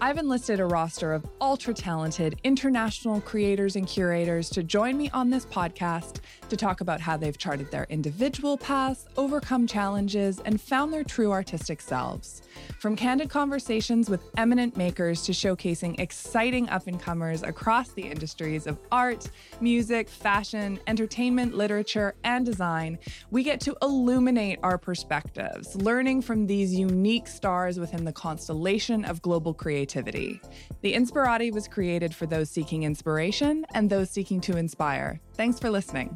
I've enlisted a roster of ultra talented international creators and curators to join me on this podcast to talk about how they've charted their individual paths, overcome challenges, and found their true artistic selves. From candid conversations with eminent makers to showcasing exciting up and comers across the industries of art, music, fashion, entertainment, literature, and design, we get to illuminate our perspectives, learning from these unique stars within the constellation of global creativity. The Inspirati was created for those seeking inspiration and those seeking to inspire. Thanks for listening.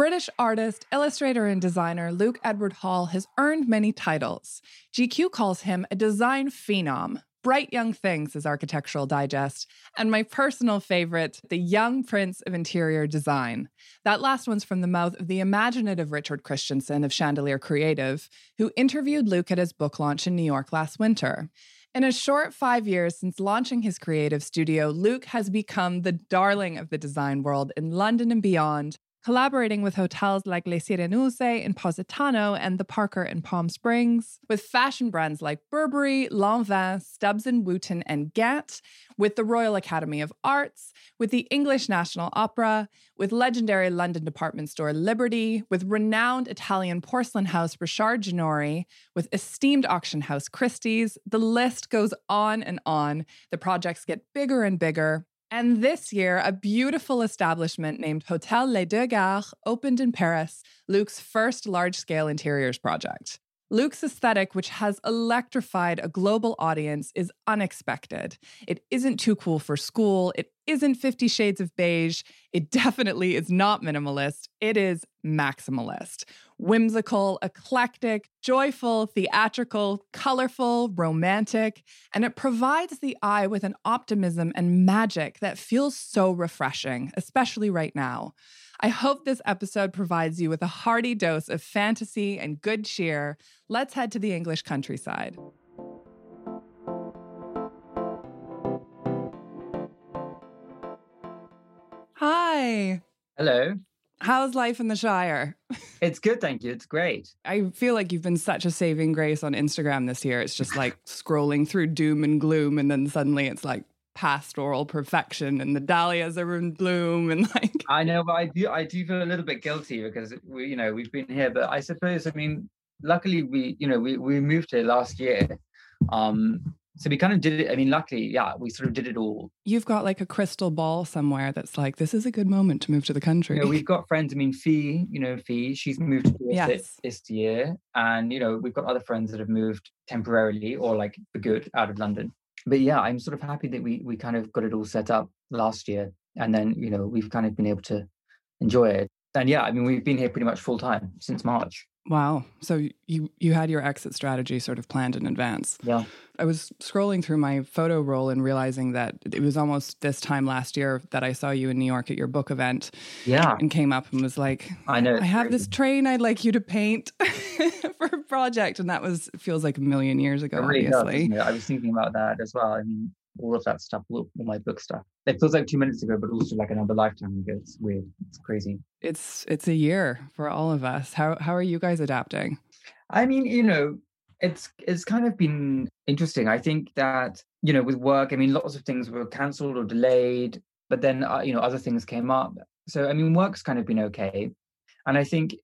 British artist, illustrator, and designer Luke Edward Hall has earned many titles. GQ calls him a design phenom. Bright Young Things is Architectural Digest, and my personal favorite, The Young Prince of Interior Design. That last one's from the mouth of the imaginative Richard Christiansen of Chandelier Creative, who interviewed Luke at his book launch in New York last winter. In a short five years since launching his creative studio, Luke has become the darling of the design world in London and beyond, collaborating with hotels like Le Sirenuse in Positano and the Parker in Palm Springs, with fashion brands like Burberry, Lanvin, Stubbs and Wootton, and Gant, with the Royal Academy of Arts, with the English National Opera, with legendary London department store Liberty, with renowned Italian porcelain house Richard Ginori, with esteemed auction house Christie's. The list goes on and on. The projects get bigger and bigger. And this year, a beautiful establishment named Hotel Les Deux Gares opened in Paris, Luke's first large scale interiors project. Luke's aesthetic, which has electrified a global audience, is unexpected. It isn't too cool for school. It isn't Fifty Shades of Beige. It definitely is not minimalist. It is maximalist. Whimsical, eclectic, joyful, theatrical, colorful, romantic, and it provides the eye with an optimism and magic that feels so refreshing, especially right now. I hope this episode provides you with a hearty dose of fantasy and good cheer. Let's head to the English countryside. Hi. Hello. How's life in the Shire? It's good, thank you. It's great. I feel like you've been such a saving grace on Instagram this year. It's just like scrolling through doom and gloom, and then suddenly it's like pastoral perfection, and the dahlias are in bloom, and like I know, but I do I do feel a little bit guilty because we, you know, we've been here, but I suppose I mean, luckily we, you know, we we moved here last year. Um so we kind of did it. I mean, luckily, yeah, we sort of did it all. you've got like a crystal ball somewhere that's like this is a good moment to move to the country. You know, we've got friends. I mean, Fee, you know, Fee, she's moved to Yes. this year, and you know, we've got other friends that have moved temporarily or like for good out of London. But yeah, I'm sort of happy that we we kind of got it all set up last year, and then you know, we've kind of been able to enjoy it. And yeah, I mean, we've been here pretty much full time since March. Wow. So you you had your exit strategy sort of planned in advance. Yeah. I was scrolling through my photo roll and realizing that it was almost this time last year that I saw you in New York at your book event Yeah. and came up and was like, I know. I have this train I'd like you to paint for a project. And that was feels like a million years ago, really obviously. doesn't it? I was thinking about that as well. I mean, all of that stuff, all, all my book stuff. It feels like two minutes ago, but also like another lifetime ago. It's weird. It's crazy. It's it's a year for all of us. How how are you guys adapting? I mean, you know, it's it's kind of been interesting. I think that you know with work, I mean, lots of things were cancelled or delayed, but then uh, you know other things came up. So I mean, work's kind of been okay, and I think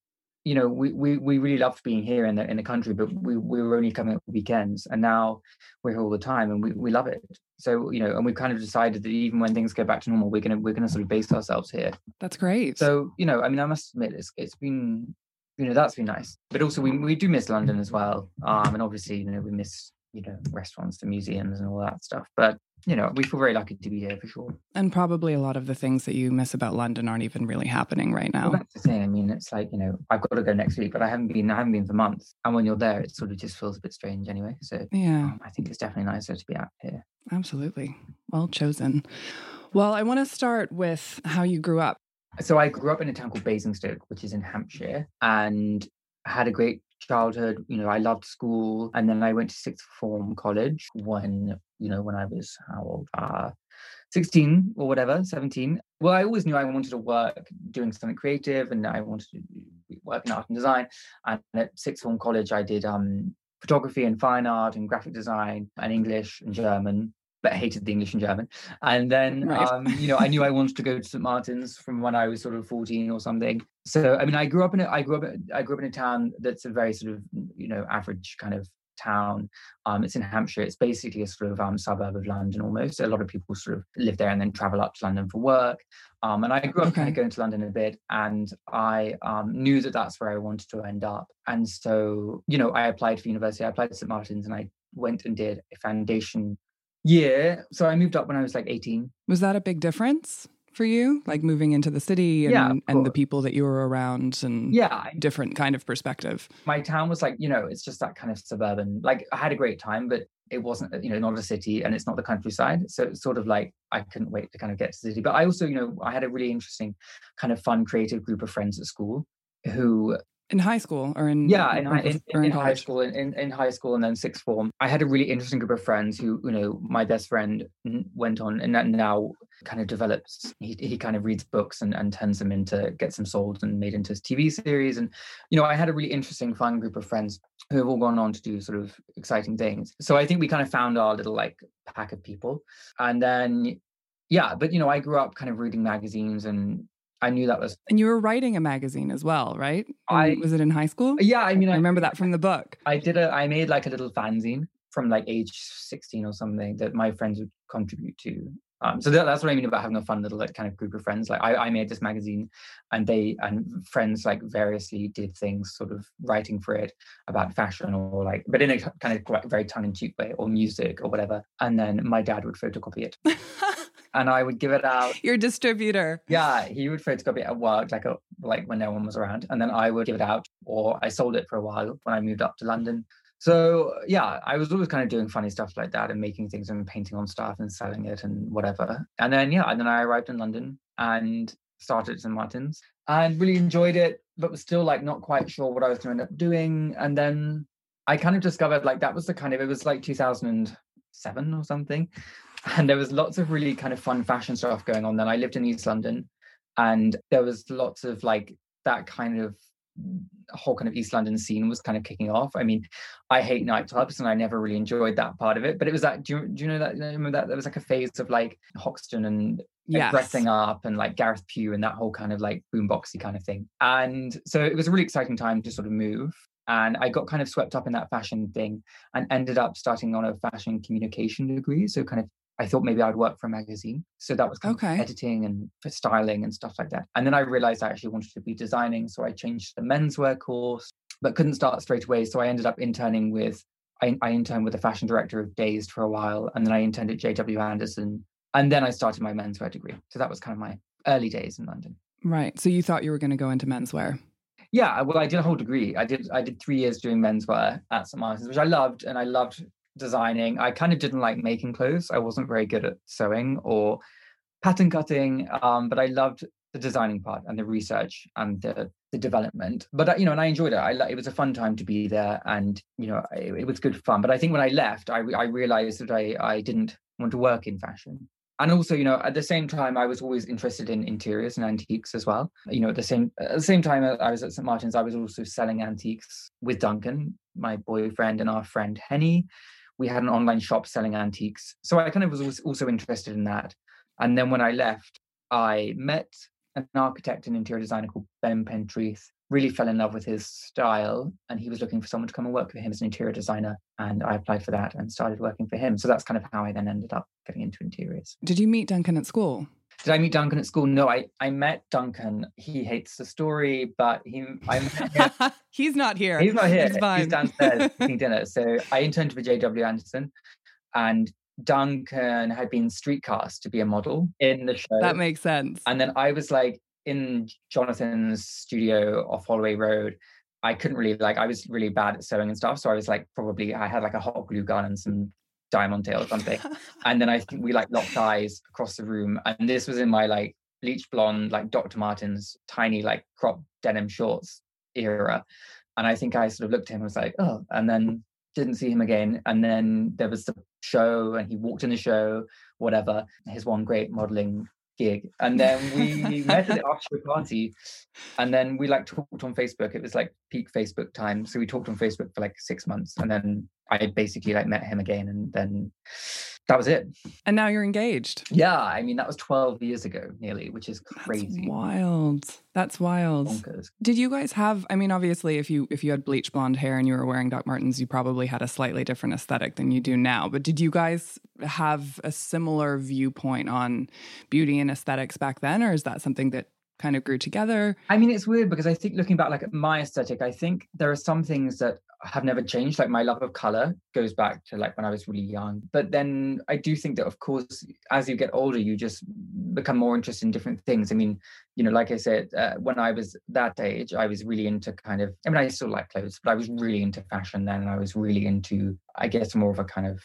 you know we we we really loved being here in the in the country, but we we were only coming weekends, and now we're here all the time, and we we love it. So you know, and we've kind of decided that even when things go back to normal, we're gonna we're gonna sort of base ourselves here. That's great. So you know, I mean, I must admit, it's it's been you know that's been nice but also we, we do miss london as well um and obviously you know we miss you know restaurants the museums and all that stuff but you know we feel very lucky to be here for sure. And probably a lot of the things that you miss about london aren't even really happening right now. Well, that's the thing. I mean it's like you know i've got to go next week but i haven't been i haven't been for months. And when you're there it sort of just feels a bit strange anyway. So yeah. um, i think it's definitely nicer to be out here. Absolutely. Well chosen. Well i want to start with how you grew up. So I grew up in a town called Basingstoke, which is in Hampshire, and had a great childhood. You know, I loved school, and then I went to sixth form college when you know when I was how old? Uh, 16 or whatever, 17. Well, I always knew I wanted to work doing something creative and I wanted to work in art and design. And at sixth form college, I did um, photography and fine art and graphic design and English and German but hated the English and German. And then, right. um, you know, I knew I wanted to go to St Martin's from when I was sort of 14 or something. So, I mean, I grew up in a, I grew up, I grew up in a town that's a very sort of, you know, average kind of town. Um, it's in Hampshire. It's basically a sort of um, suburb of London almost. A lot of people sort of live there and then travel up to London for work. Um, and I grew up okay. kind of going to London a bit, and I um, knew that that's where I wanted to end up. And so, you know, I applied for university. I applied to St Martin's, and I went and did a foundation yeah. So I moved up when I was like 18. Was that a big difference for you? Like moving into the city and, yeah, and the people that you were around and yeah, different kind of perspective. My town was like, you know, it's just that kind of suburban. Like I had a great time, but it wasn't, you know, not a city and it's not the countryside. So it's sort of like I couldn't wait to kind of get to the city. But I also, you know, I had a really interesting kind of fun creative group of friends at school who in high school or in yeah in, in, in, in high school in, in high school and then sixth form. I had a really interesting group of friends who you know my best friend went on and now kind of develops. He, he kind of reads books and, and turns them into gets them sold and made into his tv series. And you know i had a really interesting fun group of friends who have all gone on to do sort of exciting things. So i think we kind of found our little like pack of people. And then yeah but you know i grew up kind of reading magazines and I knew that was. And you were writing a magazine as well, right? I was it in high school? Yeah, I mean, I, I remember that from the book. I did a. I made like a little fanzine from like age sixteen or something that my friends would contribute to. Um, so that, that's what I mean about having a fun little like kind of group of friends. Like I, I made this magazine, and they and friends like variously did things, sort of writing for it about fashion or like, but in a kind of very tongue in cheek way, or music or whatever. And then my dad would photocopy it. and I would give it out. Your distributor. Yeah, he would photocopy it at work, like a, like when no one was around, and then I would give it out, or I sold it for a while when I moved up to London. So yeah, I was always kind of doing funny stuff like that and making things and painting on stuff and selling it and whatever. And then yeah, and then I arrived in London and started St Martin's and really enjoyed it, but was still like not quite sure what I was going to end up doing. And then I kind of discovered like that was the kind of it was like 2007 or something and there was lots of really kind of fun fashion stuff going on then. I lived in east london and there was lots of like that kind of mm, whole kind of east london scene was kind of kicking off. I mean i hate nightclubs and i never really enjoyed that part of it but it was that do you, do you know that remember that? There was like a phase of like hoxton and like, dressing up and like gareth pugh and that whole kind of like boomboxy kind of thing. And so it was a really exciting time to sort of move and I got kind of swept up in that fashion thing and ended up starting on a fashion communication degree. So kind of I thought maybe I'd work for a magazine. So that was kind okay. of editing and styling and stuff like that. And then I realized I actually wanted to be designing. So I changed the menswear course, but couldn't start straight away. So I ended up interning with, I, I interned with the fashion director of Dazed for a while. And then I interned at JW Anderson. And then I started my menswear degree. So that was kind of my early days in London. Right. So you thought you were going to go into menswear? Yeah, well, I did a whole degree. I did I did three years doing menswear at St Martin's, which I loved, and I loved designing. I kind of didn't like making clothes. I wasn't very good at sewing or pattern cutting, um, but I loved the designing part and the research and the the development. But uh, you know, and I enjoyed it. I it was a fun time to be there, and you know, it, it was good fun. But I think when I left, I I realized that I I didn't want to work in fashion. And also, you know, at the same time, I was always interested in interiors and antiques as well. You know, at the same at the same time I was at St Martin's, I was also selling antiques with Duncan my boyfriend and our friend Henny. We had an online shop selling antiques. So I kind of was also interested in that. And then when I left, I met an architect and interior designer called Ben Pentreath. Really fell in love with his style, and he was looking for someone to come and work for him as an interior designer. And I applied for that and started working for him. So that's kind of how I then ended up getting into interiors. Did you meet Duncan at school? Did I meet Duncan at school? No, I, I met Duncan. He hates the story, but he I met he's not here. He's not here. He's downstairs eating dinner. So I interned for JW Anderson, and Duncan had been streetcast to be a model in the show. That makes sense. And then I was like in Jonathan's studio off Holloway Road. I couldn't really like I was really bad at sewing and stuff. So I was like probably I had like a hot glue gun and some diamanté or something. and then I think we like locked eyes across the room. And this was in my like bleach blonde, like Dr. Martens tiny like crop denim shorts era. And I think I sort of looked at him and was like, oh, and then didn't see him again. And then there was the show and he walked in the show, whatever, his one great modeling gig. And then we met at the after party and then we like talked on Facebook. It was like peak Facebook time. So we talked on Facebook for like six months and then I basically like met him again and then that was it. And now you're engaged. Yeah, I mean that was 12 years ago nearly, which is crazy. That's wild. That's wild. Bonkers. Did you guys have I mean obviously if you if you had bleach blonde hair and you were wearing Doc Martens, you probably had a slightly different aesthetic than you do now, but did you guys have a similar viewpoint on beauty and aesthetics back then or is that something that kind of grew together? I mean, it's weird because I think looking back, like at my aesthetic, I think there are some things that have never changed. Like my love of color goes back to like when I was really young. But then I do think that, of course, as you get older, you just become more interested in different things. I mean, you know, like I said, uh, when I was that age, I was really into kind of, I mean, I still like clothes, but I was really into fashion then. And I was really into, I guess, more of a kind of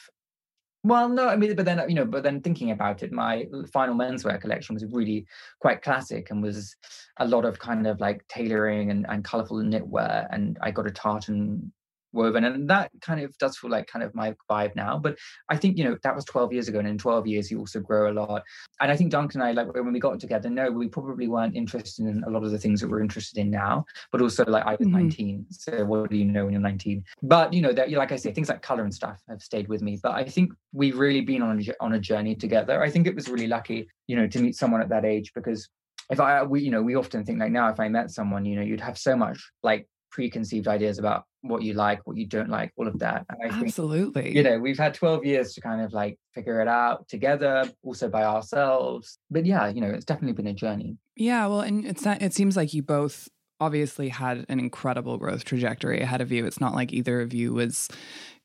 well, no, I mean, but then you know, but then thinking about it, my final menswear collection was really quite classic and was a lot of kind of like tailoring and, and colorful knitwear. And I got a tartan woven and that kind of does feel like kind of my vibe now but i think you know that was 12 years ago and in 12 years you also grow a lot. And i think duncan and i like when we got together no we probably weren't interested in a lot of the things that we're interested in now but also like i was mm-hmm. 19 so what do you know when you're 19 but you know that like i say things like color and stuff have stayed with me but i think we've really been on a, on a journey together. I think it was really lucky you know to meet someone at that age because if I, we, you know, we often think like now, if I met someone, you know, you'd have so much like preconceived ideas about what you like, what you don't like, all of that. And I Absolutely. Think, you know, we've had 12 years to kind of like figure it out together, also by ourselves. But yeah, you know, it's definitely been a journey. Yeah, well, and it's not, it seems like you both obviously had an incredible growth trajectory ahead of you. It's not like either of you was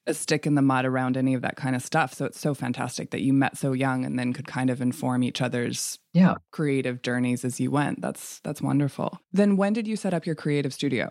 a stick in the mud around any of that kind of stuff. So it's so fantastic that you met so young and then could kind of inform each other's yeah creative journeys as you went. That's that's wonderful. Then when did you set up your creative studio?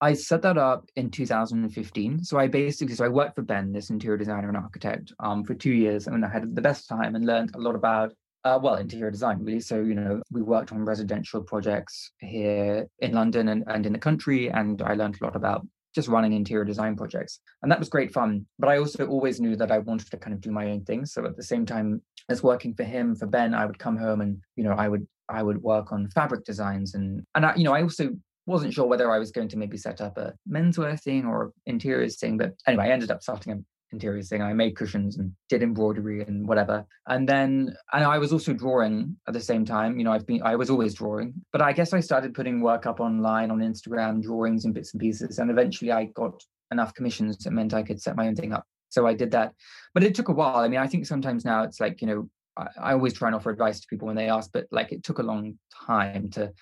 I set that up in 2015. So I basically, so I worked for Ben, this interior designer and architect, um, for two years, and I had the best time and learned a lot about, uh, well, interior design really. So you know, we worked on residential projects here in London and, and in the country, and I learned a lot about just running interior design projects, and that was great fun. But I also always knew that I wanted to kind of do my own thing. So at the same time as working for him, for Ben, I would come home and you know, I would I would work on fabric designs and and I, you know I also wasn't sure whether I was going to maybe set up a menswear thing or interiors thing. But anyway, I ended up starting an interiors thing. I made cushions and did embroidery and whatever. And then, and I was also drawing at the same time. You know, I've been, I was always drawing, but I guess I started putting work up online on Instagram, drawings and bits and pieces. And eventually I got enough commissions that meant I could set my own thing up. So I did that. But it took a while. I mean, I think sometimes now it's like, you know, I, I always try and offer advice to people when they ask, but like it took a long time to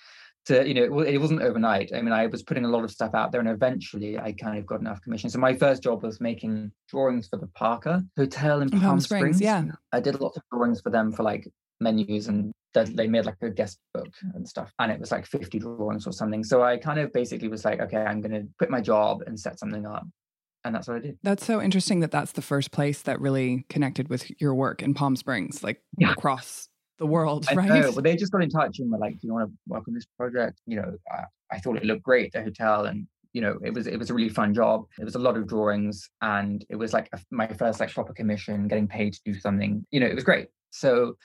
to you know it wasn't overnight. I mean i was putting a lot of stuff out there and eventually i kind of got enough commission. So my first job was making drawings for the parker hotel in palm, palm springs, springs, yeah. I did lots of drawings for them for like menus and they made like a guest book and stuff and it was like 50 drawings or something. So i kind of basically was like okay i'm going to quit my job and set something up. And that's what I did. That's so interesting that that's the first place that really connected with your work in Palm Springs, like yeah. across the world, I right? Know, but they just got in touch and were like, "Do you want to work on this project?" You know, I, I thought it looked great, the hotel, and you know, it was it was a really fun job. It was a lot of drawings, and it was like a, my first like proper commission, getting paid to do something. You know, it was great. So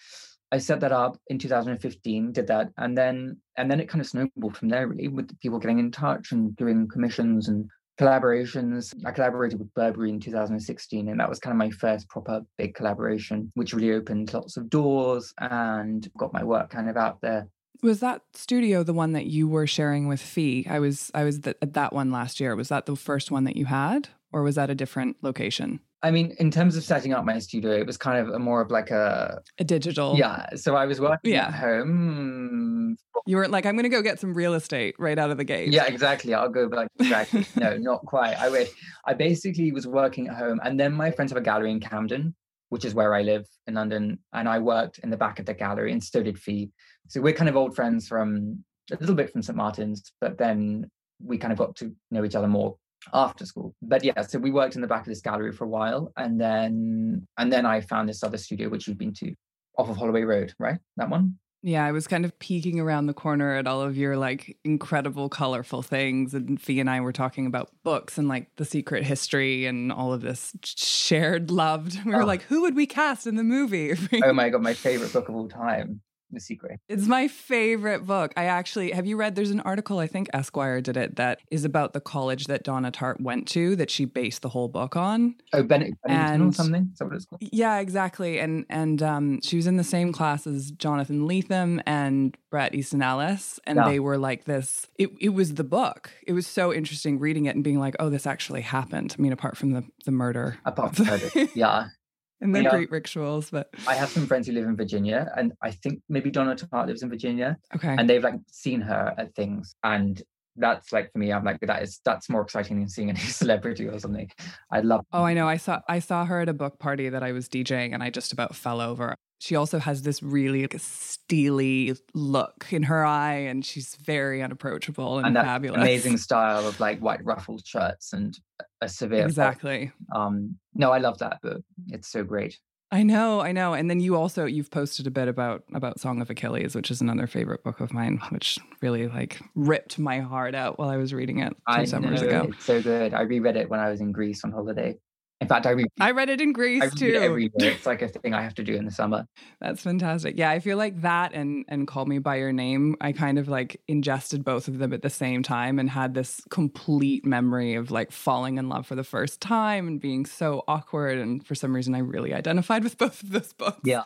I set that up in 2015, did that, and then and then it kind of snowballed from there, really, with people getting in touch and doing commissions and collaborations. I collaborated with Burberry in 2016, and that was kind of my first proper big collaboration, which really opened lots of doors and got my work kind of out there. Was that studio the one that you were sharing with Fee? I was I was th- at that one last year. Was that the first one that you had, or was that a different location? I mean, in terms of setting up my studio, it was kind of a more of like a A digital. yeah. So I was working Yeah. at home. You weren't like, I'm going to go get some real estate right out of the gate. Yeah, exactly. I'll go back. Exactly. no, not quite. I wish. I basically was working at home, and then my friends have a gallery in Camden, which is where I live in London, and I worked in the back of the gallery, and so did Fee. So we're kind of old friends from a little bit from St Martin's, but then we kind of got to know each other more after school. But yeah, so we worked in the back of this gallery for a while, and then and then I found this other studio which you've been to, off of Holloway Road, right? That one. Yeah, I was kind of peeking around the corner at all of your like incredible, colorful things. And Fee and I were talking about books and like the secret history and all of this shared loved. We were Oh. like, who would we cast in the movie? Oh my god, my favorite book of all time, The Secret. It's my favorite book. I actually have you read there's an article, I think Esquire did it, that is about the college that Donna Tartt went to that she based the whole book on. Oh, Bennett Bennington or something. Is that what it's called? Yeah, exactly. And and um she was in the same class as Jonathan Lethem and Bret Easton Ellis. And Yeah. they were like this it, it was the book. It was so interesting reading it and being like, oh, this actually happened. I mean, apart from the the murder. Apart from Herbert. yeah. And the Yeah. great rituals, but I have some friends who live in Virginia, and I think maybe Donna Tartt lives in Virginia, okay. and they've like seen her at things, and that's like for me, I'm like that is that's more exciting than seeing any celebrity or something. I love. Oh, I know. I saw I saw her at a book party that I was DJing and I just about fell over. She also has this really like, steely look in her eye and she's very unapproachable and, and fabulous. amazing style of like white ruffled shirts and uh, a severe. Exactly. Um, no, I love that book. It's so great. I know, I know. And then you also you've posted a bit about about Song of Achilles, which is another favorite book of mine, which really like ripped my heart out while I was reading it two I summers know, ago. It's so good. I reread it when I was in Greece on holiday. In fact, I read. I read it in Greece I read too. it. It's like a thing I have to do in the summer. That's fantastic. Yeah, I feel like that and and Call Me by Your Name, I kind of like ingested both of them at the same time and had this complete memory of like falling in love for the first time and being so awkward and for some reason I really identified with both of those books. Yeah.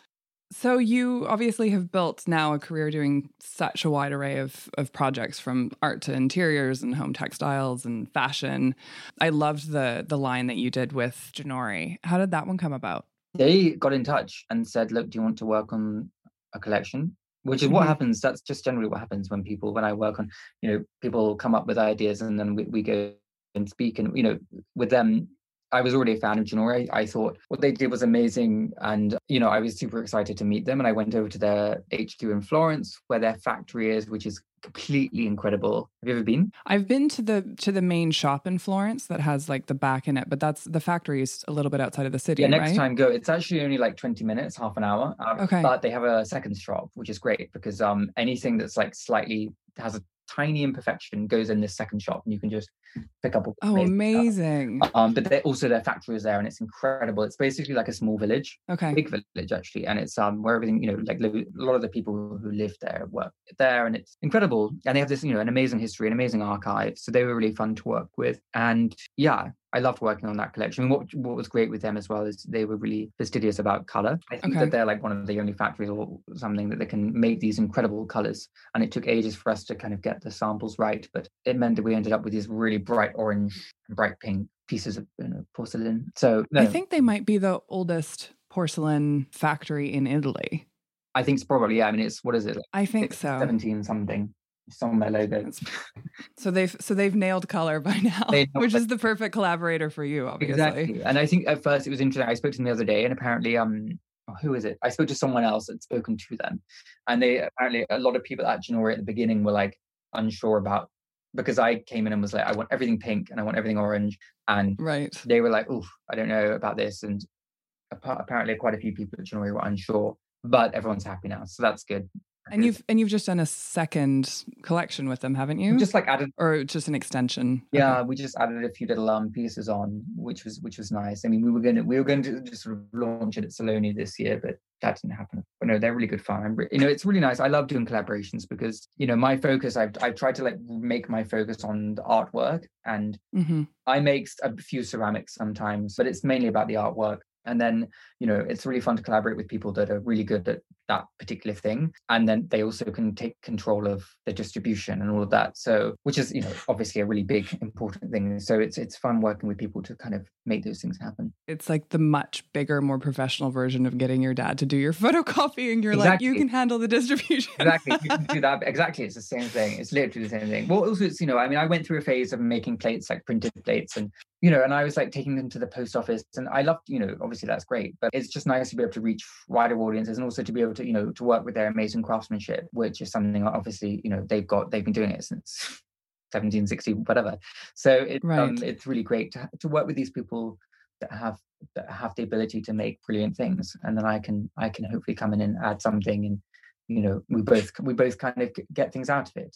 So you obviously have built now a career doing such a wide array of of projects from art to interiors and home textiles and fashion. I loved the the line that you did with Ginori. How did that one come about? they got in touch and said, "Look, do you want to work on a collection?" Which is what Mhm. happens. That's just generally what happens when people, when I work on, you know, people come up with ideas and then we, we go and speak. And you know, with them, I was already a fan of Ginori. I thought what they did was amazing, and you know, I was super excited to meet them. And I went over to their HQ in Florence, where their factory is, which is completely incredible. Have you ever been? I've been to the to the main shop in Florence that has like the back in it, but that's the factory is a little bit outside of the city, Yeah, next right? time go. It's actually only like 20 minutes, half an hour. uh, Okay. But they have a second shop, which is great because um anything that's like slightly has a tiny imperfection goes in this second shop and you can just pick up Oh, amazing amazing. Um, but they also their factory is there and it's incredible. It's basically like a small village, Okay. big village actually, and it's um where everything you know like a lot of the people who live there work there, and it's incredible. And they have this you know an amazing history, an amazing archive. So they were really fun to work with, and yeah. I loved working on that collection. And what what was great with them as well is they were really fastidious about color. I think Okay. that they're like one of the only factories or something that they can make these incredible colors. And it took ages for us to kind of get the samples right, but it meant that we ended up with these really bright orange and bright pink pieces of you know, porcelain. So I think they might be the oldest porcelain factory in Italy. I think it's probably yeah. I mean, it's what is it? Like I think so. Seventeen something. It's on their So they've so they've nailed color by now, which is the perfect collaborator for you, obviously. Exactly. And I think at first it was interesting. I spoke to them the other day, and apparently, um, oh, who is it? I spoke to someone else that's spoken to them, and they apparently a lot of people at Ginori at the beginning were like unsure about because I came in and was like, I want everything pink and I want everything orange, and Right. they were like, oh, I don't know about this, and apparently quite a few people at Ginori were unsure, but everyone's happy now, so that's good. And you've and you've just done a second collection with them, haven't you? just like added or just an extension. Yeah, we just added a few little um pieces on, which was which was nice. I mean, we were going to we were going to just sort of launch it at Salone this year, but that didn't happen. But no, they're really good fun. I'm, you know, it's really nice. I love doing collaborations because you know my focus. I've I've tried to like make my focus on the artwork, and Mm-hmm. I make a few ceramics sometimes, but it's mainly about the artwork. And then, you know, it's really fun to collaborate with people that are really good at that particular thing. And then they also can take control of the distribution and all of that. So, which is, you know, obviously a really big, important thing. So it's it's fun working with people to kind of make those things happen. It's like the much bigger, more professional version of getting your dad to do your photocopying. You're like, you can handle the distribution. Exactly. You can do that. Exactly. It's the same thing. It's literally the same thing. Well, also, it's, you know, I mean, I went through a phase of making plates, like printed plates, and, you know, and I was like taking them to the post office. And I loved, you know, obviously that's great, but it's just nice to be able to reach wider audiences and also to be able to, you know, to work with their amazing craftsmanship, which is something obviously, you know, they've got, they've been doing it since 1760, whatever. So it's, um, it's really great to, to work with these people that have that have the ability to make brilliant things. And then i can i can hopefully come in and add something and you know we both we both kind of get things out of it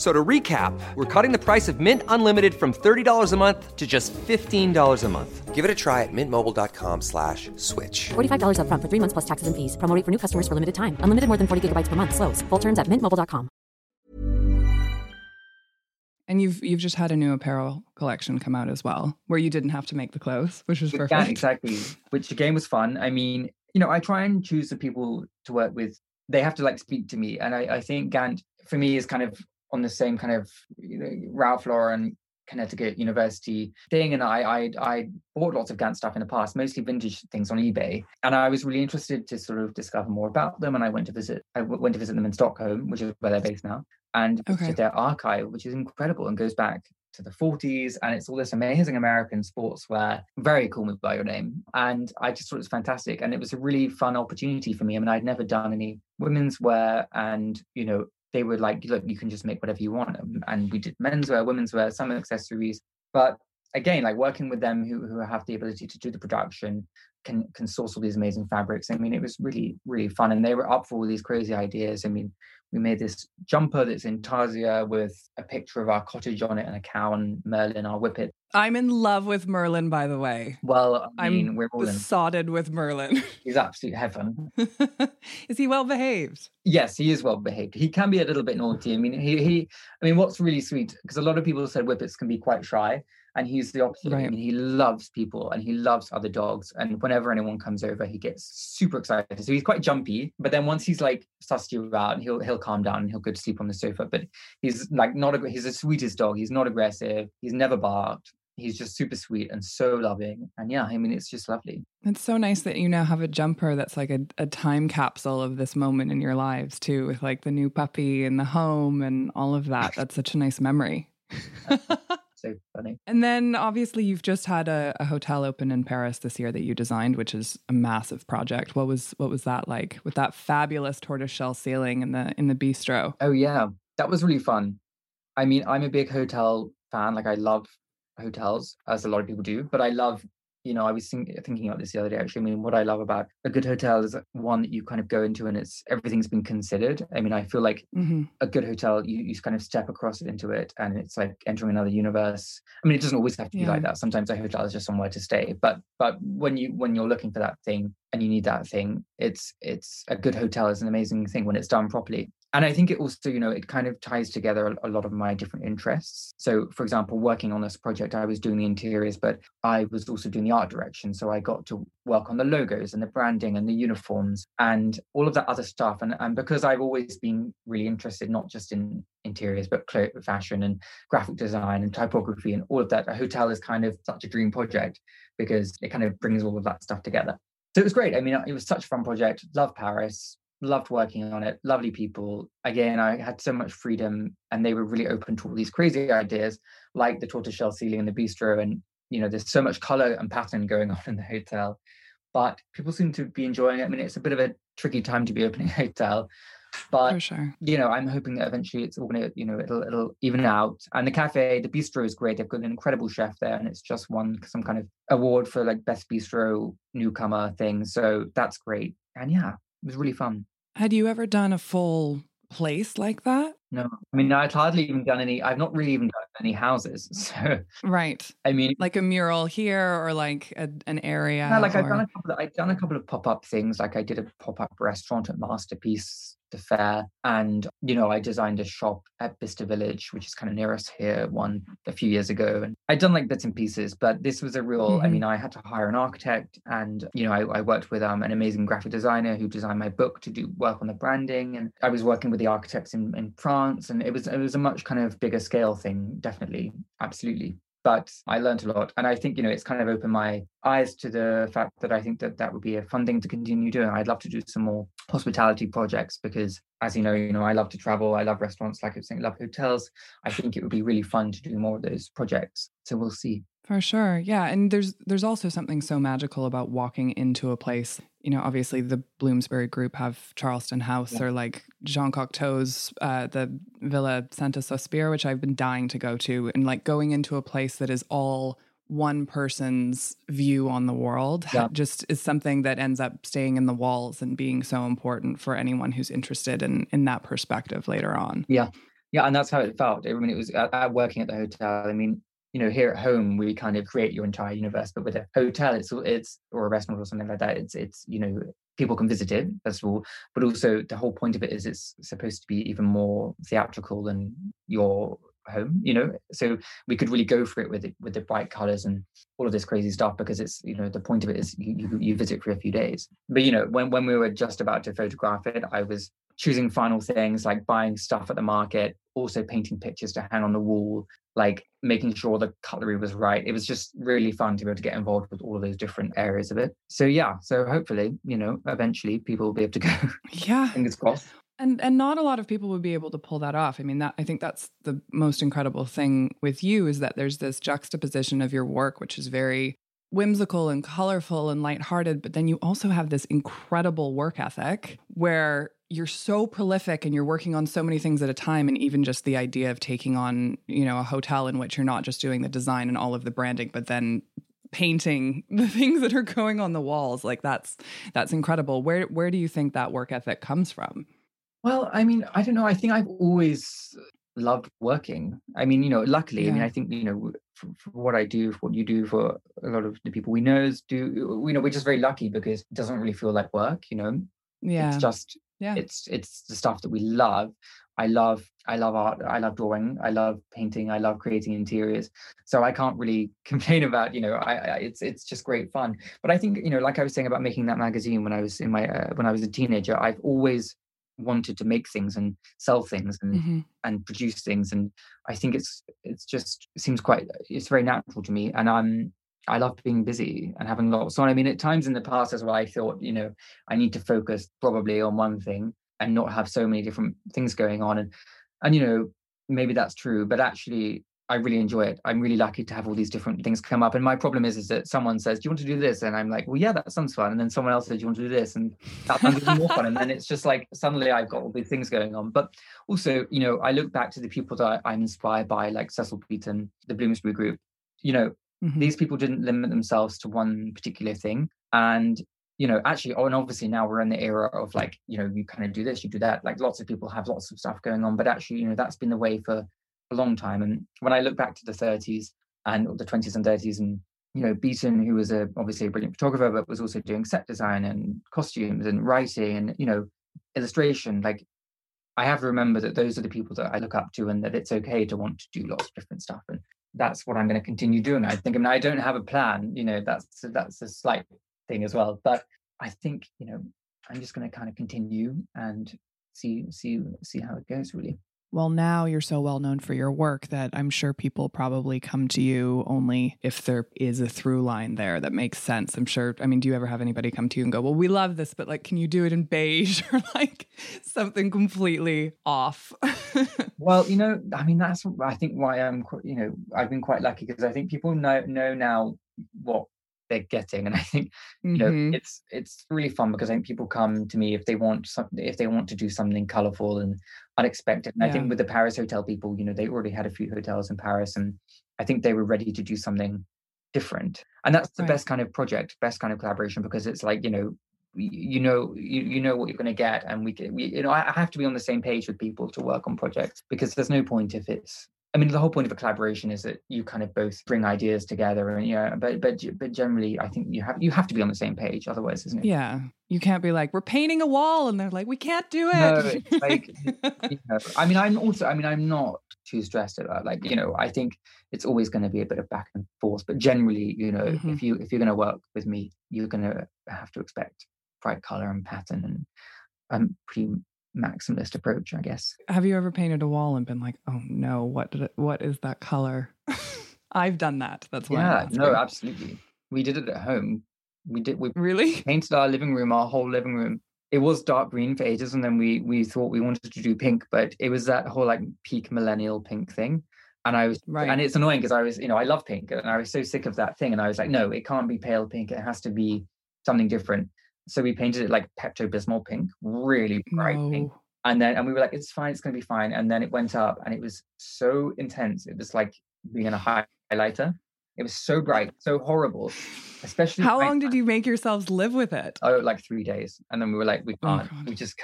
F- So to recap, we're cutting the price of Mint Unlimited from $30 a month to just $15 a month. Give it a try at mintmobile.com slash switch. $45 upfront for three months plus taxes and fees. Promo for new customers for limited time. Unlimited more than 40 gigabytes per month. Slows. Full terms at mintmobile.com. And you've you've just had a new apparel collection come out as well, where you didn't have to make the clothes, which was perfect. Gant, exactly which again was fun i mean you know i try and choose the people to work with they have to like speak to me and i, I think gant for me is kind of on the same kind of you know, ralph lauren connecticut university thing and I, I i bought lots of gant stuff in the past mostly vintage things on ebay and i was really interested to sort of discover more about them and i went to visit i w- went to visit them in stockholm which is where they're based now and Okay. their archive which is incredible and goes back to the 40s and it's all this amazing American sportswear. Very cool move by your name. And I just thought it was fantastic. And it was a really fun opportunity for me. I mean, I'd never done any women's wear and, you know, they were like, look, you can just make whatever you want. Um, And we did menswear, women's wear, some accessories. But again, like working with them who, who have the ability to do the production, can can source all these amazing fabrics. I mean, it was really, really fun. And they were up for all these crazy ideas. I mean, we made this jumper that's intarsia with a picture of our cottage on it and a cow and Merlin, our whippet. I'm in love with Merlin, by the way. Well, I I'm mean, we're all in. besotted with Merlin. He's absolute heaven. Is he well behaved? Yes, he is well behaved. He can be a little bit naughty. I mean, he he. I mean, what's really sweet because a lot of people said whippets can be quite shy, and he's the opposite. I mean, he loves people and he loves other dogs. And whenever anyone comes over, he gets super excited. So he's quite jumpy. But then once he's like sussed you out, he'll he'll calm down and he'll go to sleep on the sofa. But he's like not. He's the sweetest dog. He's not aggressive. He's never barked. He's just super sweet and so loving. And yeah, I mean, it's just lovely. It's so nice that you now have a jumper that's like a, a time capsule of this moment in your lives too, with like the new puppy and the home and all of that. That's such a nice memory. So funny. and then obviously you've just had a, a hotel open in Paris this year that you designed, which is a massive project. What was what was that like with that fabulous tortoiseshell ceiling in the in the bistro? Oh yeah, that was really fun. I mean, I'm a big hotel fan. Like I love hotels, as a lot of people do. But I love, you know, I was think, thinking about this the other day. Actually, I mean, what I love about a good hotel is one that you kind of go into and it's everything's been considered. I mean, I feel like Mhm. a good hotel, you, you kind of step across into it, and it's like entering another universe. I mean, it doesn't always have to be like that. Sometimes a hotel is just somewhere to stay. But but when you when you're looking for that thing and you need that thing, it's it's a good hotel is an amazing thing when it's done properly. And I think it also, you know, it kind of ties together a, a lot of my different interests. So, for example, working on this project, I was doing the interiors, but I was also doing the art direction. So I got to work on the logos and the branding and the uniforms and all of that other stuff. And, and because I've always been really interested, not just in interiors, but fashion and graphic design and typography and all of that, a hotel is kind of such a dream project because it kind of brings all of that stuff together. So it was great. I mean, it was such a fun project. Love Paris. Loved working on it. Lovely people. Again, I had so much freedom, and they were really open to all these crazy ideas, like the tortoiseshell ceiling in the bistro. And you know, there's so much color and pattern going on in the hotel, but people seem to be enjoying it. I mean, it's a bit of a tricky time to be opening a hotel, but sure. you know, I'm hoping that eventually it's all gonna, you know, it'll it'll even out. And the cafe, the bistro is great. They've got an incredible chef there, and it's just won some kind of award for like best bistro newcomer thing. So that's great. And yeah, it was really fun. Had you ever done a full place like that? No, I mean, I'd hardly even done any. I've not really even done any houses. So Right. I mean, Like a mural here or like a, an area. yeah, like I've done a couple. Of, I've done a couple of pop up things. Like I did a pop up restaurant at Masterpiece the fair and you know i designed a shop at Bicester village which is kind of near us here one a few years ago and i'd done like bits and pieces but this was a real i Mhm. mean i had to hire an architect and you know i, I worked with um, an amazing graphic designer who designed my book to do work on the branding and i was working with the architects in, in france and it was it was a much kind of bigger scale thing definitely absolutely but I learned a lot. And I think, you know, it's kind of opened my eyes to the fact that I think that that would be a fun thing to continue doing. I'd love to do some more hospitality projects because as you know, you know, I love to travel. I love restaurants, like I was saying, love hotels. I think it would be really fun to do more of those projects. So we'll see. For sure. Yeah. And there's there's also something so magical about walking into a place. You know, obviously the Bloomsbury group have Charleston House Yeah. or like Jean Cocteau's uh the Villa Santa Sospira, which I've been dying to go to. And like going into a place that is all one person's view on the world Yeah. just is something that ends up staying in the walls and being so important for anyone who's interested in in that perspective later on. Yeah, Yeah, and that's how it felt. I mean, it was uh, uh, working at the hotel. I mean, you know, here at home we kind of create your entire universe, but with a hotel, it's it's or a restaurant or something like that. It's it's you know people can visit it first of all, but also the whole point of it is it's supposed to be even more theatrical than your home. You know, so we could really go for it with it with the bright colors and all of this crazy stuff because it's you know the point of it is you, you you visit for a few days. But you know when when we were just about to photograph it, I was choosing final things like buying stuff at the market, also painting pictures to hang on the wall, like making sure the cutlery was right. It was just really fun to be able to get involved with all of those different areas of it. So yeah, so hopefully, you know, eventually people will be able to go. Yeah. Fingers crossed. And and not a lot of people would be able to pull that off. I mean, that I think that's the most incredible thing with you is that there's this juxtaposition of your work, which is very whimsical and colorful and lighthearted, but then you also have this incredible work ethic where you're so prolific and you're working on so many things at a time and even just the idea of taking on, you know, a hotel in which you're not just doing the design and all of the branding, but then painting the things that are going on the walls. Like that's that's incredible. Where where do you think that work ethic comes from? Well, I mean, I don't know. I think I've always loved working. I mean, you know, luckily, I mean, I think, you know, for, for what I do, for what you do, for a lot of the people we know do, you know, we're just very lucky because it doesn't really feel like work, you know? yeah. It's just yeah. it's it's the stuff that we love. I love i love art i love drawing i love painting i love creating interiors. So i can't really complain about you know i, I it's it's just great fun. But i think you know like i was saying about making that magazine when i was in my uh, when i was a teenager i've always wanted to make things and sell things and Mhm. and produce things. And i think it's it's just it seems quite it's very natural to me. And i'm i love being busy and having lots on. I mean at times in the past as well i thought you know i need to focus probably on one thing and not have so many different things going on. And and you know maybe that's true but actually i really enjoy it. I'm really lucky to have all these different things come up. And my problem is is that someone says do you want to do this? And i'm like well yeah that sounds fun. And then someone else says do you want to do this? And that sounds even more fun. And then it's just like suddenly i've got all these things going on. But also you know i look back to the people that i'm inspired by like cecil beaton the bloomsbury group. You know Mhm. these people didn't limit themselves to one particular thing. And you know actually oh and obviously now we're in the era of like you know you kind of do this you do that. Like lots of people have lots of stuff going on. But actually you know that's been the way for a long time. And when i look back to the 30s and the 20s and 30s and you know beaton who was a obviously a brilliant photographer but was also doing set design and costumes and writing and you know illustration like i have to remember that those are the people that i look up to and that it's okay to want to do lots of different stuff. And that's what i'm going to continue doing. I think i mean i don't have a plan you know that's that's a slight thing as well. But i think you know i'm just going to kind of continue and see see see how it goes really Well, now you're so well known for your work that I'm sure people probably come to you only if there is a through line there that makes sense. I'm sure. I mean, do you ever have anybody come to you and go, "Well, we love this, but like, can you do it in beige or like something completely off?" Well, you know, I mean, that's I think why I'm, you know, I've been quite lucky because I think people know know now what they're getting, and I think you know Mhm. it's it's really fun because I think people come to me if they want something, if they want to do something colorful and unexpected. And I think with the Paris hotel people, you know, they already had a few hotels in Paris, and I think they were ready to do something different. And that's the Right. best kind of project, best kind of collaboration because it's like you know. You know, you, you know what you're going to get, and we, can, we, you know, I have to be on the same page with people to work on projects because there's no point if it's I mean, the whole point of a collaboration is that you kind of both bring ideas together, and yeah, but but but generally, I think you have you have to be on the same page, otherwise, isn't it? yeah, you can't be like, "We're painting a wall," and they're like, "We can't do it." No, like you know, I mean, I'm also, I mean, I'm not too stressed about like you know, I think it's always going to be a bit of back and forth, but generally, you know, Mhm. if you if you're going to work with me, you're going to have to expect bright color and pattern and I'm pretty maximalist approach, I guess. Have you ever painted a wall and been like, "Oh no, what did it, what is that color?" I've done that. That's why. Yeah, no, absolutely. We did it at home. We did. We Really? painted our living room, our whole living room. It was dark green for ages, and then we we thought we wanted to do pink, but it was that whole like peak millennial pink thing. And I was, Right. and it's annoying because I was, you know, I love pink, and I was so sick of that thing, and I was like, no, it can't be pale pink. It has to be something different. So we painted it like Pepto Bismol pink, really bright pink. And then, and we were like, it's fine, it's going to be fine. And then it went up, and it was so intense. It was like being in a highlighter. It was so bright, so horrible. Especially How long did you make yourselves live with it? oh like three days and then we were like we Oh, can't God. we just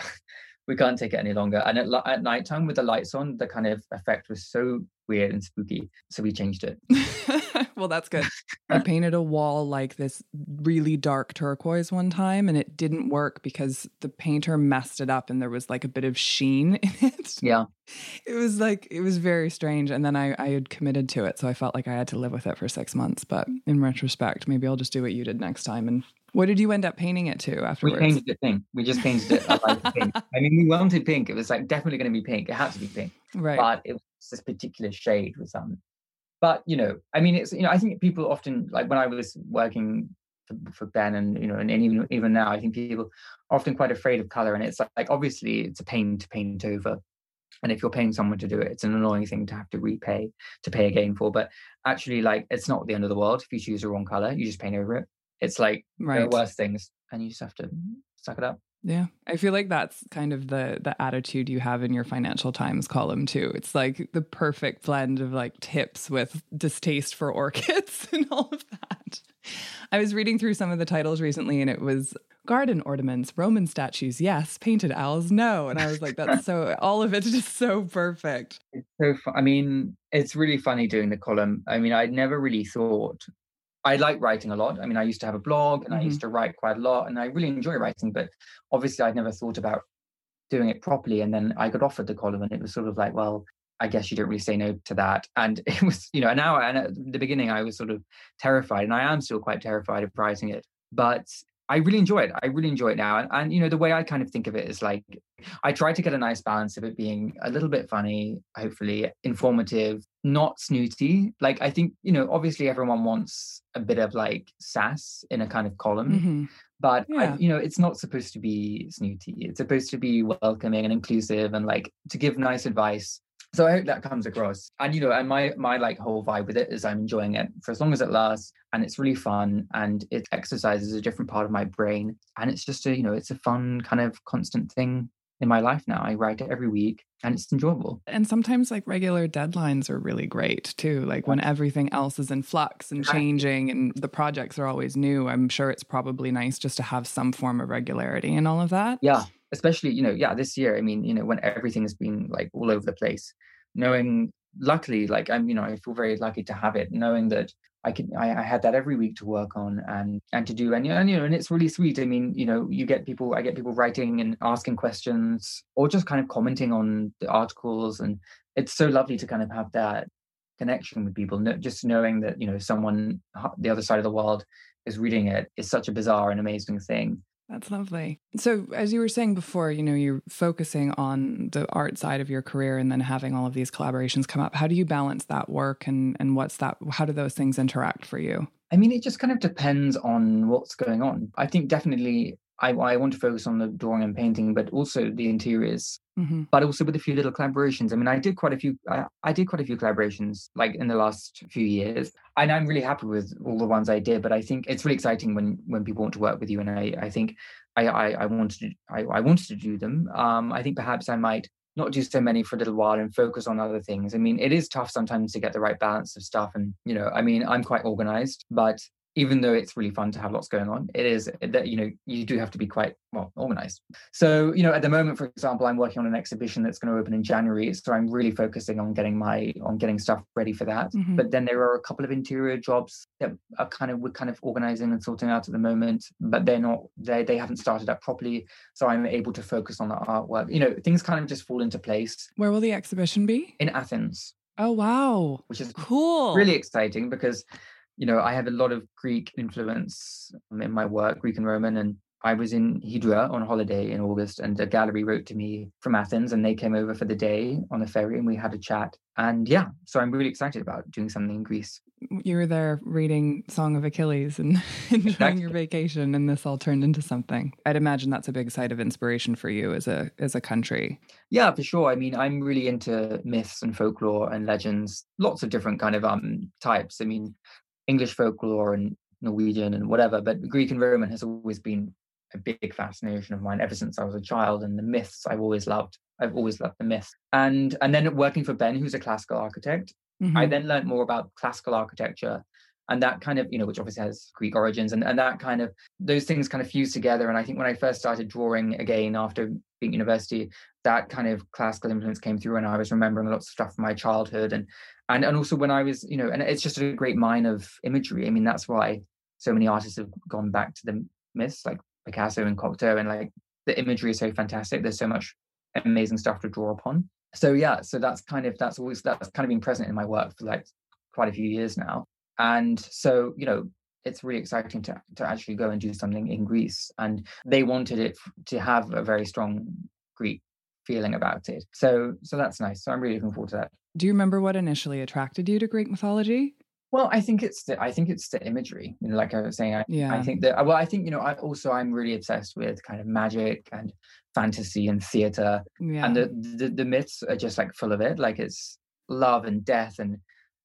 we can't take it any longer and at, at nighttime with the lights on the kind of effect was so weird and spooky so we changed it well, that's good. I painted a wall like this really dark turquoise one time and it didn't work because the painter messed it up and there was like a bit of sheen in it. yeah It was like, it was very strange. And then I, I had committed to it. So I felt like I had to live with it for six months. But in retrospect, maybe I'll just do what you did next time. And what did you end up painting it to afterwards? we painted it pink. We just painted it. Light pink. I mean we wanted pink. It was like definitely going to be pink. It had to be pink. Right. but it was this particular shade was um but you know i mean it's you know i think people often like when i was working for, for ben and you know and, and even even now i think people are often quite afraid of color and it's like, like obviously it's a pain to paint over. And if you're paying someone to do it it's an annoying thing to have to repay to pay again for. But actually like it's not the end of the world if you choose the wrong color. You just paint over it it's like right. worse things and you just have to suck it up Yeah. I feel like that's kind of the the attitude you have in your Financial Times column too. It's like the perfect blend of like tips with distaste for orchids and all of that. I was reading through some of the titles recently and it was garden ornaments, Roman statues, yes, painted owls, no. And I was like, that's so all of it's just so perfect. It's so fu- I mean, it's really funny doing the column. I mean, I'd never really thought I like writing a lot. I mean, I used to have a blog and I used mm-hmm. to write quite a lot and I really enjoy writing, but obviously I'd never thought about doing it properly. And then I got offered the column and it was sort of like, well, I guess you don't really say no to that. And it was, you know, an hour and at the beginning I was sort of terrified and I am still quite terrified of writing it. But I really enjoy it. I really enjoy it now. And, and you know, the way I kind of think of it is like I try to get a nice balance of it being a little bit funny, hopefully informative, not snooty. Like I think, you know, obviously everyone wants a bit of like sass in a kind of column, Mhm. but I, you know, it's not supposed to be snooty. It's supposed to be welcoming and inclusive and like to give nice advice. So I hope that comes across. And you know, and my my like whole vibe with it is I'm enjoying it for as long as it lasts and it's really fun and it exercises a different part of my brain and it's just a, you know, it's a fun kind of constant thing in my life now. I write it every week and it's enjoyable. And sometimes like regular deadlines are really great too. Like when everything else is in flux and changing and the projects are always new, I'm sure it's probably nice just to have some form of regularity and all of that. Yeah. Especially, you know, yeah, this year, I mean, you know, when everything has been like all over the place, knowing luckily, like I'm, you know, I feel very lucky to have it, knowing that I can I, I, had that every week to work on and and to do and, and you know and it's really sweet. I mean, you know, you get people I get people writing and asking questions or just kind of commenting on the articles and it's so lovely to kind of have that connection with people. Just knowing that you know someone the other side of the world is reading it is such a bizarre and amazing thing. That's lovely. So, as you were saying before, you know, you're focusing on the art side of your career and then having all of these collaborations come up. How do you balance that work and and what's that how do those things interact for you? I mean, it just kind of depends on what's going on. I think definitely I, I want to focus on the drawing and painting, but also the interiors, mm-hmm. but also with a few little collaborations. I mean, I did quite a few. I, I, did quite a few collaborations like in the last few years, and I'm really happy with all the ones I did. But I think it's really exciting when when people want to work with you, and I I think I I, I wanted to I, I wanted to do them. Um, I think perhaps I might not do so many for a little while and focus on other things. I mean, it is tough sometimes to get the right balance of stuff. And, you know, I mean, I'm quite organized, but even though it's really fun to have lots going on, it is that you know you do have to be quite well organized. So you know at the moment, for example, I'm working on an exhibition that's going to open in January, so I'm really focusing on getting my on getting stuff ready for that. Mm-hmm. But then there are a couple of interior jobs that are kind of we're kind of organizing and sorting out at the moment, but they're not they they haven't started up properly, so I'm able to focus on the artwork. You know things kind of just fall into place. Where will the exhibition be? In Athens. Oh wow! Which is cool, really exciting because you know, I have a lot of Greek influence um, in my work, Greek and Roman, and I was in Hydra on holiday in August, and a gallery wrote to me from Athens, and they came over for the day on the ferry, and we had a chat. And yeah, so I'm really excited about doing something in Greece. You were there reading Song of Achilles and enjoying exactly. your vacation, and this all turned into something. I'd imagine that's a big site of inspiration for you as a as a country. Yeah, for sure. I mean, I'm really into myths and folklore and legends, lots of different kind of um types. I mean, English folklore and Norwegian and whatever, but Greek and Roman has always been a big fascination of mine ever since I was a child. And the myths I've always loved. I've always loved the myths. And and then working for Ben, who's a classical architect, mm-hmm. I then learned more about classical architecture and that kind of you know which obviously has greek origins and, and that kind of those things kind of fuse together and i think when i first started drawing again after being university that kind of classical influence came through and i was remembering lots of stuff from my childhood and and and also when I was, you know, and it's just a great mine of imagery. I mean, that's why so many artists have gone back to the myths like Picasso and Cocteau, and like the imagery is so fantastic. There's so much amazing stuff to draw upon. So yeah, so that's kind of that's always that's kind of been present in my work for like quite a few years now. And so, you know, it's really exciting to to actually go and do something in Greece. And they wanted it to have a very strong Greek feeling about it. So so that's nice. So I'm really looking forward to that. Do you remember what initially attracted you to Greek mythology? Well, I think it's the I think it's the imagery. You know, like I was saying, I, yeah. I think that uh, well, I think you know, I also I'm really obsessed with kind of magic and fantasy and theater, yeah. and the, the the myths are just like full of it. Like it's love and death and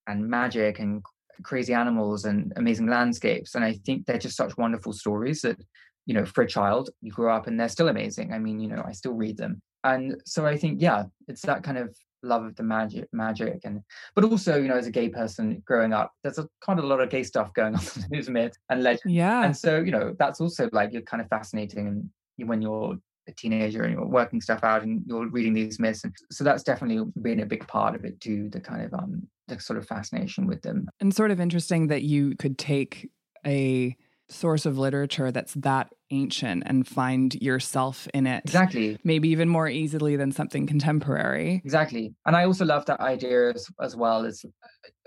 and magic and crazy animals and amazing landscapes. And I think they're just such wonderful stories that you know, for a child, you grow up and they're still amazing. I mean, you know, I still read them, and so I think yeah, it's that kind of love of the magic magic and but also you know as a gay person growing up there's a kind of a lot of gay stuff going on in news myth and legend yeah. and so you know that's also like you're kind of fascinating and when you're a teenager and you're working stuff out and you're reading these myths and so that's definitely been a big part of it too the kind of um the sort of fascination with them. And sort of interesting that you could take a source of literature that's that ancient and find yourself in it. Exactly. Maybe even more easily than something contemporary. Exactly. And I also love that idea as, as well as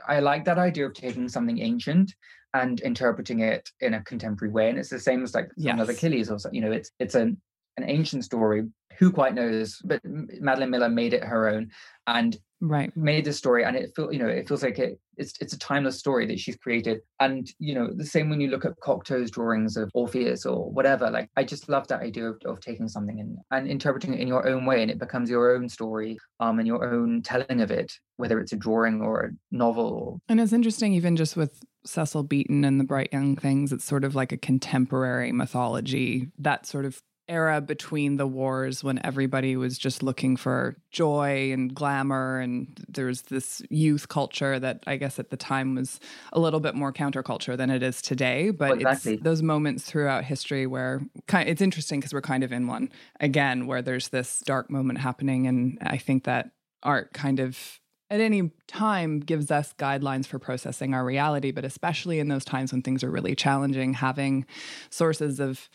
I like that idea of taking something ancient and interpreting it in a contemporary way. And it's the same as like yes. of Achilles or something. you know, it's it's an an ancient story. Who quite knows? But Madeline Miller made it her own and right. made this story and it feel you know it feels like it, it's it's a timeless story that she's created. And you know the same when you look at cocteau's drawings of orpheus or whatever like i just love that idea of, of taking something and, and interpreting it in your own way and it becomes your own story um and your own telling of it whether it's a drawing or a novel or... and it's interesting even just with cecil beaton and the bright young things it's sort of like a contemporary mythology that sort of era between the wars when everybody was just looking for joy and glamour and there was this youth culture that I guess at the time was a little bit more counterculture than it is today. But exactly. it's those moments throughout history where kind it's interesting because we're kind of in one again where there's this dark moment happening. And I think that art kind of at any time gives us guidelines for processing our reality. But especially in those times when things are really challenging having sources of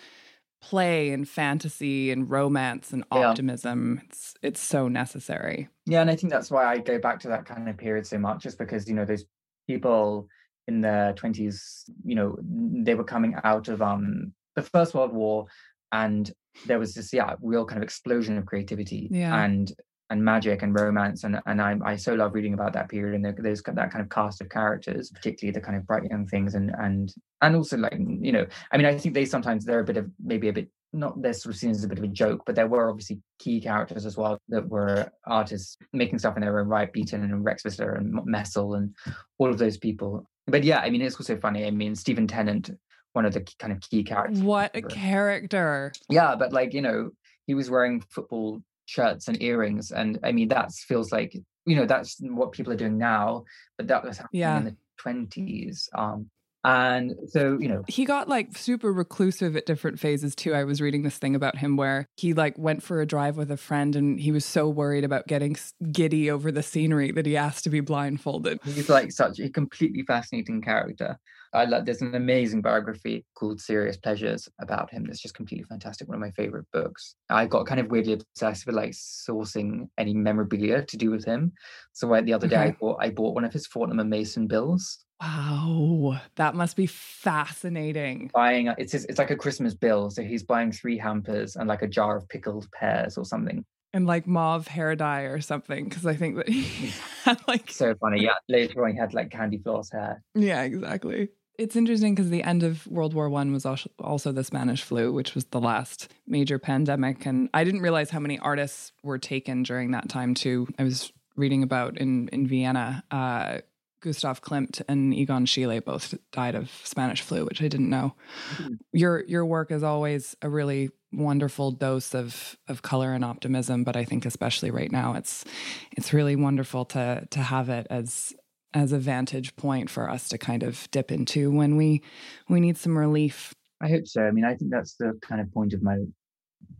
play and fantasy and romance and Yeah. optimism. It's it's so necessary. Yeah, and I think that's why I go back to that kind of period so much, is because you know those people in their twenties, you know, they were coming out of um the First World War, and there was this yeah real kind of explosion of creativity Yeah. and and magic and romance, and and I I so love reading about that period and there- there's that kind of cast of characters, particularly the kind of bright young things, and and and also like you know, I mean, I think they sometimes they're a bit of maybe a bit not they're sort of seen as a bit of a joke, but there were obviously key characters as well that were artists making stuff in their own right, Beaton and Rex Whistler and Messel and all of those people. But yeah, I mean, it's also funny. I mean, Stephen Tennant, one of the kind of key characters. What a character. Yeah, but like you know, he was wearing football shirts and earrings, and I mean, that feels like you know that's what people are doing now, but that was happening Yeah. in the twenties. Um, and so you know, He got like super reclusive at different phases too. I was reading this thing about him where he like went for a drive with a friend and he was so worried about getting giddy over the scenery that he asked to be blindfolded. He's like such a completely fascinating character. I love. There's an amazing biography called Serious Pleasures about him. That's just completely fantastic. One of my favorite books. I got kind of weirdly obsessed with like sourcing any memorabilia to do with him. So I, the other day I bought I bought one of his Fortnum and Mason bills. Wow, that must be fascinating. Buying it's his, it's like a Christmas bill. So he's buying three hampers and like a jar of pickled pears or something. And like mauve hair dye or something, because I think that he had like So funny. Yeah. Later on, he had like candy floss hair. Yeah, exactly. It's interesting because the end of World War One was als- also the Spanish flu, which was the last major pandemic, and I didn't realize how many artists were taken during that time too. I was reading about in in Vienna, uh, Gustav Klimt and Egon Schiele both died of Spanish flu, which I didn't know. Your your work is always a really wonderful dose of of color and optimism, but I think especially right now, it's it's really wonderful to to have it as as a vantage point for us to kind of dip into when we we need some relief. I hope so. I mean, I think that's the kind of point of my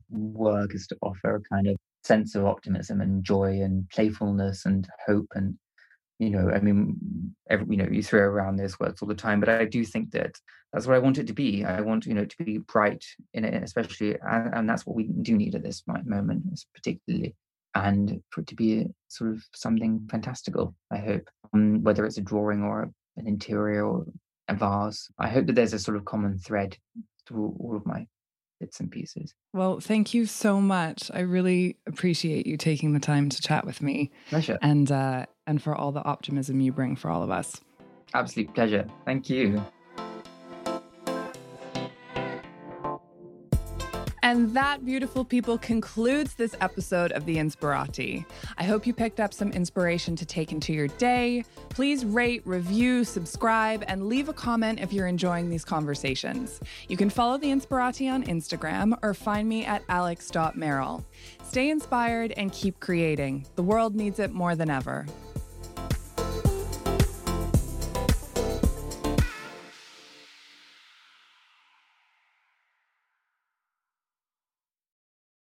work is to offer a kind of sense of optimism and joy and playfulness and hope and you know, I mean, every, you know, you throw around those words all the time, but I do think that that's what I want it to be. I want you know to be bright in it, especially, and, and that's what we do need at this moment, particularly, and for it to be sort of something fantastical. I hope, um, whether it's a drawing or an interior or a vase. I hope that there's a sort of common thread through all of my bits and pieces. Well, thank you so much. I really appreciate you taking the time to chat with me Pleasure, and uh, and for all the optimism you bring for all of us. absolute pleasure. Thank you. And that, beautiful people, concludes this episode of The Inspirati. I hope you picked up some inspiration to take into your day. Please rate, review, subscribe, and leave a comment if you're enjoying these conversations. You can follow The Inspirati on Instagram or find me at alex.merrill. Stay inspired and keep creating. The world needs it more than ever.